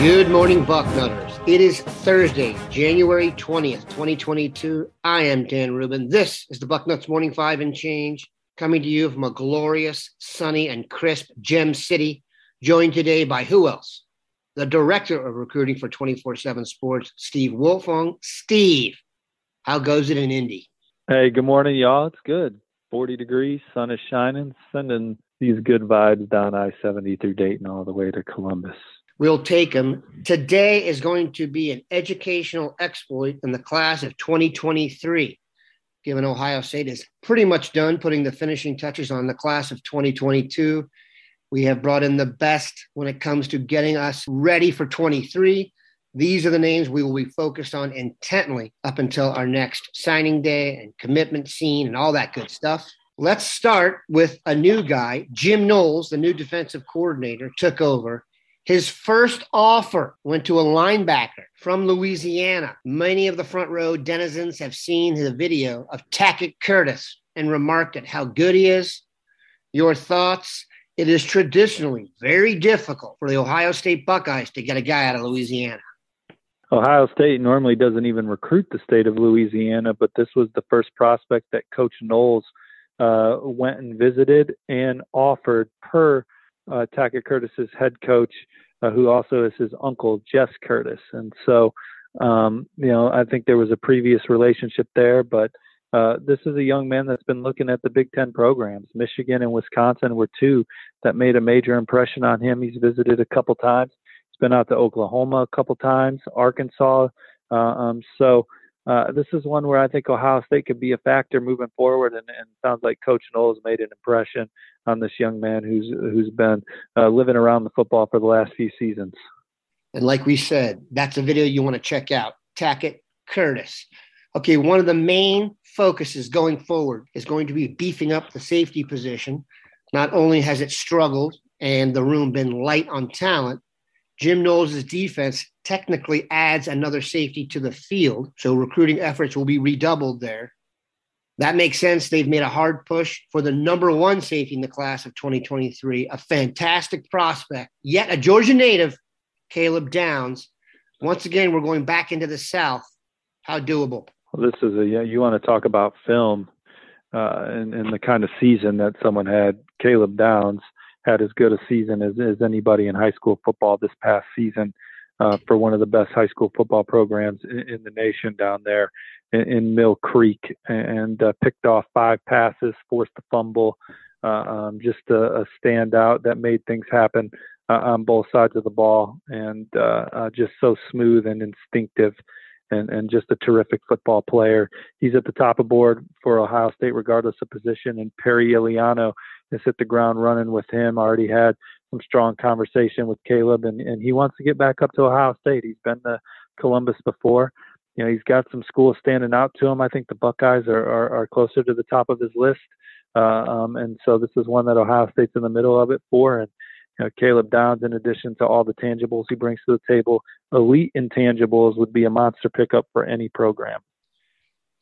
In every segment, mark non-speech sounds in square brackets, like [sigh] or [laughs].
Good morning, Bucknutters. It is Thursday, January 20th, 2022. I am Dan Rubin. This is the Bucknuts Morning Five and Change, coming to you from a glorious, sunny, and crisp Gem City, joined today by who else? The Director of Recruiting for 24 7 Sports, Steve Wiltfong. Steve, how goes it in Indy? Hey, good morning, y'all. It's good. 40 degrees, sun is shining, sending these good vibes down I 70 through Dayton all the way to Columbus. We'll take them. Today is going to be an educational exploit in the class of 2023, given Ohio State is pretty much done putting the finishing touches on the class of 2022. We have brought in the best when it comes to getting us ready for 23. These are the names we will be focused on intently up until our next signing day and commitment scene and all that good stuff. Let's start with a new guy. Jim Knowles, the new defensive coordinator, took over his first offer went to a linebacker from Louisiana. Many of the front row denizens have seen the video of Tackett Curtis and remarked at how good he is. Your thoughts? It is traditionally very difficult for the Ohio State Buckeyes to get a guy out of Louisiana. Ohio State normally doesn't even recruit the state of Louisiana, but this was the first prospect that Coach Knowles uh, went and visited and offered per uh, Tackett Curtis's head coach, uh, who also is his uncle, Jess Curtis. And so, um, you know, I think there was a previous relationship there, but uh, this is a young man that's been looking at the Big Ten programs. Michigan and Wisconsin were two that made a major impression on him. He's visited a couple times. He's been out to Oklahoma a couple times, Arkansas. Uh, um, so uh, this is one where I think Ohio State could be a factor moving forward, and, and sounds like Coach Knowles made an impression on this young man who's who's been uh, living around the football for the last few seasons. And like we said, that's a video you want to check out. Tackett Curtis. Okay, one of the main focuses going forward is going to be beefing up the safety position. Not only has it struggled and the room been light on talent, Jim Knowles' defense technically adds another safety to the field. So recruiting efforts will be redoubled there. That makes sense. They've made a hard push for the number one safety in the class of 2023, a fantastic prospect, yet a Georgia native, Caleb Downs. Once again, we're going back into the South. How doable? Well, this is a, yeah, you want to talk about film uh, and, and the kind of season that someone had. Caleb Downs had as good a season as, as anybody in high school football this past season uh, for one of the best high school football programs in, in the nation down there in, in Mill Creek, and uh, picked off five passes, forced a fumble, uh, um, just a, a standout that made things happen uh, on both sides of the ball, and uh, uh, just so smooth and instinctive. And, and just a terrific football player. He's at the top of board for Ohio State, regardless of position. And Perry Eliano has hit the ground running with him. Already had some strong conversation with Caleb, and, and he wants to get back up to Ohio State. He's been to Columbus before. You know, he's got some schools standing out to him. I think the Buckeyes are, are, are closer to the top of his list. Uh, um, and so this is one that Ohio State's in the middle of it for. And you know, Caleb Downs, in addition to all the tangibles he brings to the table, elite intangibles would be a monster pickup for any program.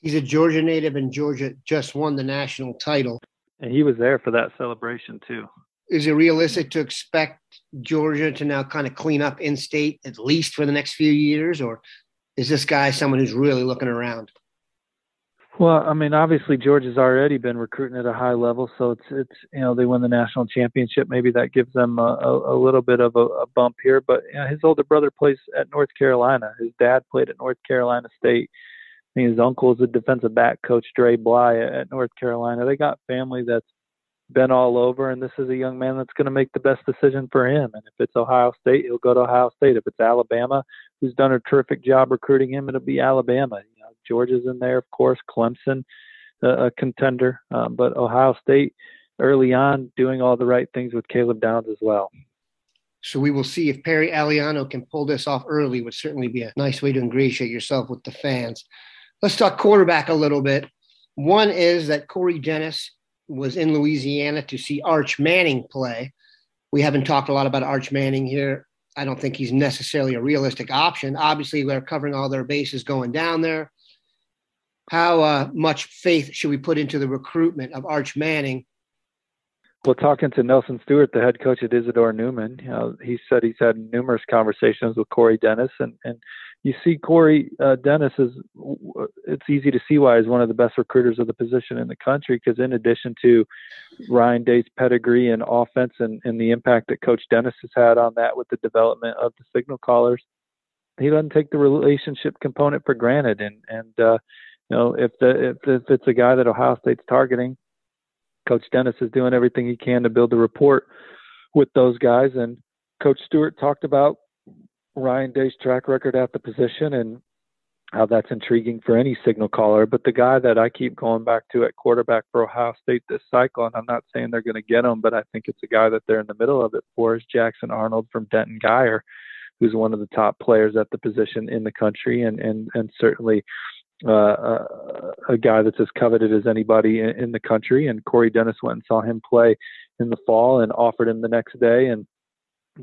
He's a Georgia native, and Georgia just won the national title. And he was there for that celebration too. Is it realistic to expect Georgia to now kind of clean up in state at least for the next few years, or is this guy someone who's really looking around? Well, I mean, obviously Georgia's already been recruiting at a high level, so it's it's you know they win the national championship. Maybe that gives them a, a, a little bit of a, a bump here. But you know, his older brother plays at North Carolina. His dad played at North Carolina State his uncle is a defensive back coach, Dre Bly at North Carolina. They got family that's been all over, and this is a young man that's going to make the best decision for him. And if it's Ohio State, he'll go to Ohio State. If it's Alabama, who's done a terrific job recruiting him, it'll be Alabama. You know, Georgia's in there, of course. Clemson, uh, a contender, um, but Ohio State early on doing all the right things with Caleb Downs as well. So we will see if Perry Eliano can pull this off early. Would certainly be a nice way to ingratiate yourself with the fans. Let's talk quarterback a little bit. One is that Corey Dennis was in Louisiana to see Arch Manning play. We haven't talked a lot about Arch Manning here. I don't think he's necessarily a realistic option. Obviously, they're covering all their bases going down there. How uh, much faith should we put into the recruitment of Arch Manning? Well, talking to Nelson Stewart, the head coach at Isidore Newman, you know, he said he's had numerous conversations with Corey Dennis, and, and you see Corey uh, Dennis is it's easy to see why he's one of the best recruiters of the position in the country because in addition to Ryan Day's pedigree and offense and, and the impact that Coach Dennis has had on that with the development of the signal callers, he doesn't take the relationship component for granted. And and uh, you know if the if, if it's a guy that Ohio State's targeting, Coach Dennis is doing everything he can to build a rapport with those guys. And Coach Stewart talked about Ryan Day's track record at the position and how that's intriguing for any signal caller. But the guy that I keep going back to at quarterback for Ohio State this cycle, and I'm not saying they're going to get him, but I think it's a guy that they're in the middle of it for, is Jackson Arnold from Denton Guyer, who's one of the top players at the position in the country, and and and certainly. Uh, a, a guy that's as coveted as anybody in, in the country, and Corey Dennis went and saw him play in the fall and offered him the next day, and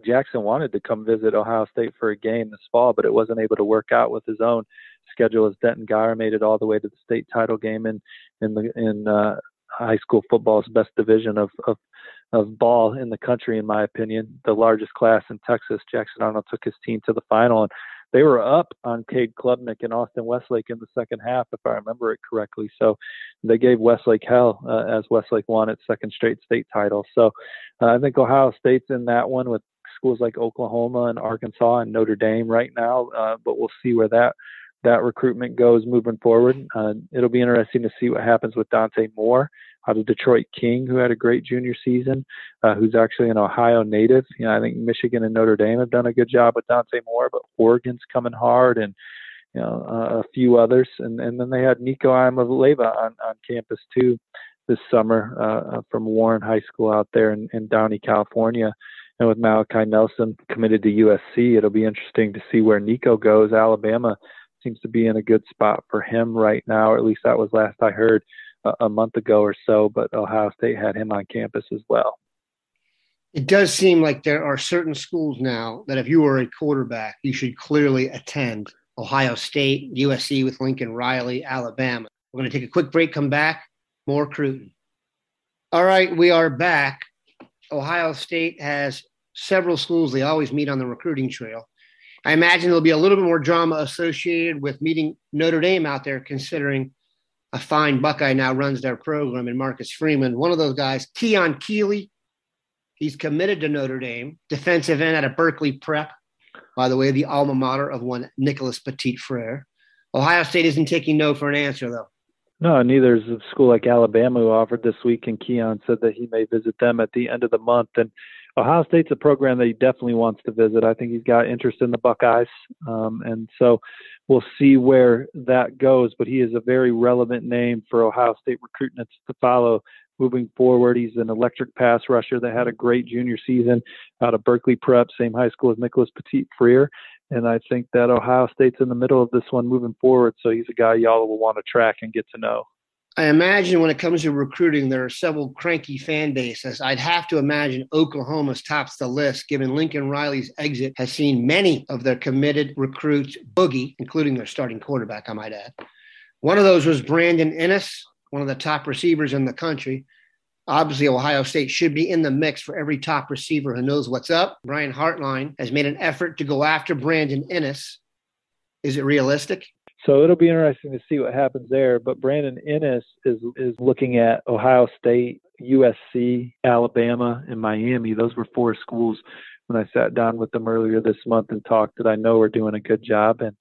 Jackson wanted to come visit Ohio State for a game this fall, but it wasn't able to work out with his own schedule as Denton Guyer made it all the way to the state title game in in the in uh, high school football's best division of, of of ball in the country, in my opinion, the largest class in Texas. Jackson Arnold took his team to the final, and they were up on Cade Klubnik and Austin Westlake in the second half, if I remember it correctly. So they gave Westlake hell uh, as Westlake won its second straight state title. So uh, I think Ohio State's in that one with schools like Oklahoma and Arkansas and Notre Dame right now, uh, but we'll see where that that recruitment goes moving forward. Uh, it'll be interesting to see what happens with Dante Moore out of Detroit King, who had a great junior season, uh, who's actually an Ohio native. You know, I think Michigan and Notre Dame have done a good job with Dante Moore, but Oregon's coming hard and you know uh, a few others, and and then they had Nico Iamaleava on on campus too this summer uh, from Warren High School out there in, in Downey, California and with Malachi Nelson committed to USC, it'll be interesting to see where Nico goes. Alabama seems to be in a good spot for him right now, or at least that was last I heard a, a month ago or so. But Ohio State had him on campus as well. It does seem like there are certain schools now that if you are a quarterback, you should clearly attend Ohio State, USC with Lincoln Riley, Alabama. We're going to take a quick break, come back, more Cruton. All right, we are back. Ohio State has several schools they always meet on the recruiting trail. I imagine there'll be a little bit more drama associated with meeting Notre Dame out there, considering a fine Buckeye now runs their program and Marcus Freeman. One of those guys, Keon Keeley, he's committed to Notre Dame, defensive end at a Berkeley Prep, by the way, the alma mater of one Nicholas Petit Frere. Ohio State isn't taking no for an answer, though. No, neither is a school like Alabama who offered this week, and Keon said that he may visit them at the end of the month. And Ohio State's a program that he definitely wants to visit. I think he's got interest in the Buckeyes, um, and so we'll see where that goes. But he is a very relevant name for Ohio State recruitment to follow moving forward. He's an electric pass rusher that had a great junior season out of Berkeley Prep, same high school as Nicholas Petit Frere. And I think that Ohio State's in the middle of this one moving forward. So he's a guy y'all will want to track and get to know. I imagine when it comes to recruiting, there are several cranky fan bases. I'd have to imagine Oklahoma's tops the list, given Lincoln Riley's exit has seen many of their committed recruits boogie, including their starting quarterback, I might add. One of those was Brandon Inniss, one of the top receivers in the country. Obviously, Ohio State should be in the mix for every top receiver who knows what's up. Brian Hartline has made an effort to go after Brandon Inniss. Is it realistic? So it'll be interesting to see what happens there. But Brandon Inniss is is looking at Ohio State, USC, Alabama, and Miami. Those were four schools when I sat down with them earlier this month and talked that I know are doing a good job. And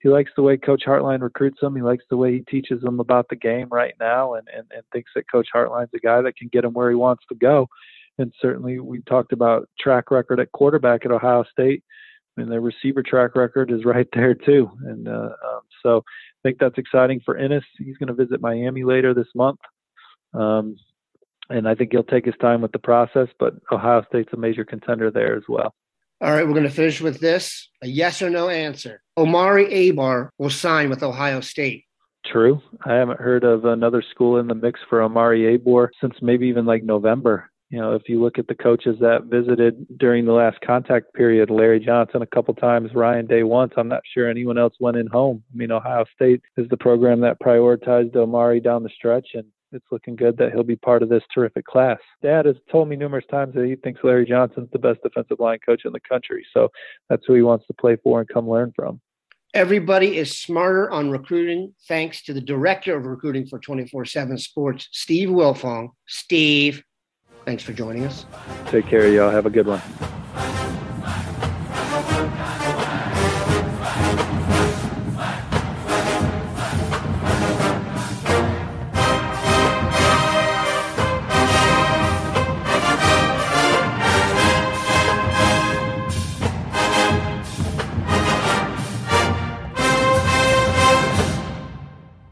he likes the way Coach Hartline recruits them. He likes the way he teaches them about the game right now, and and, and thinks that Coach Hartline's a guy that can get him where he wants to go. And certainly, we talked about track record at quarterback at Ohio State. I mean, their receiver track record is [laughs] right there too, and uh, um, so I think that's exciting for Inniss. He's going to visit Miami later this month, um, and I think he'll take his time with the process. But Ohio State's a major contender there as well. All right, we're going to finish with this a yes or no answer. Omari Abor will sign with Ohio State. true. I haven't heard of another school in the mix for Omari Abor since maybe even like November. You know, if you look at the coaches that visited during the last contact period, Larry Johnson a couple times, Ryan Day once, I'm not sure anyone else went in home. I mean, Ohio State is the program that prioritized Omari down the stretch, and it's looking good that he'll be part of this terrific class. Dad has told me numerous times that he thinks Larry Johnson's the best defensive line coach in the country. So that's who he wants to play for and come learn from. Everybody is smarter on recruiting thanks to the director of recruiting for 24 7 Sports, Steve Wiltfong. Steve, thanks for joining us. Take care, of y'all. Have a good one.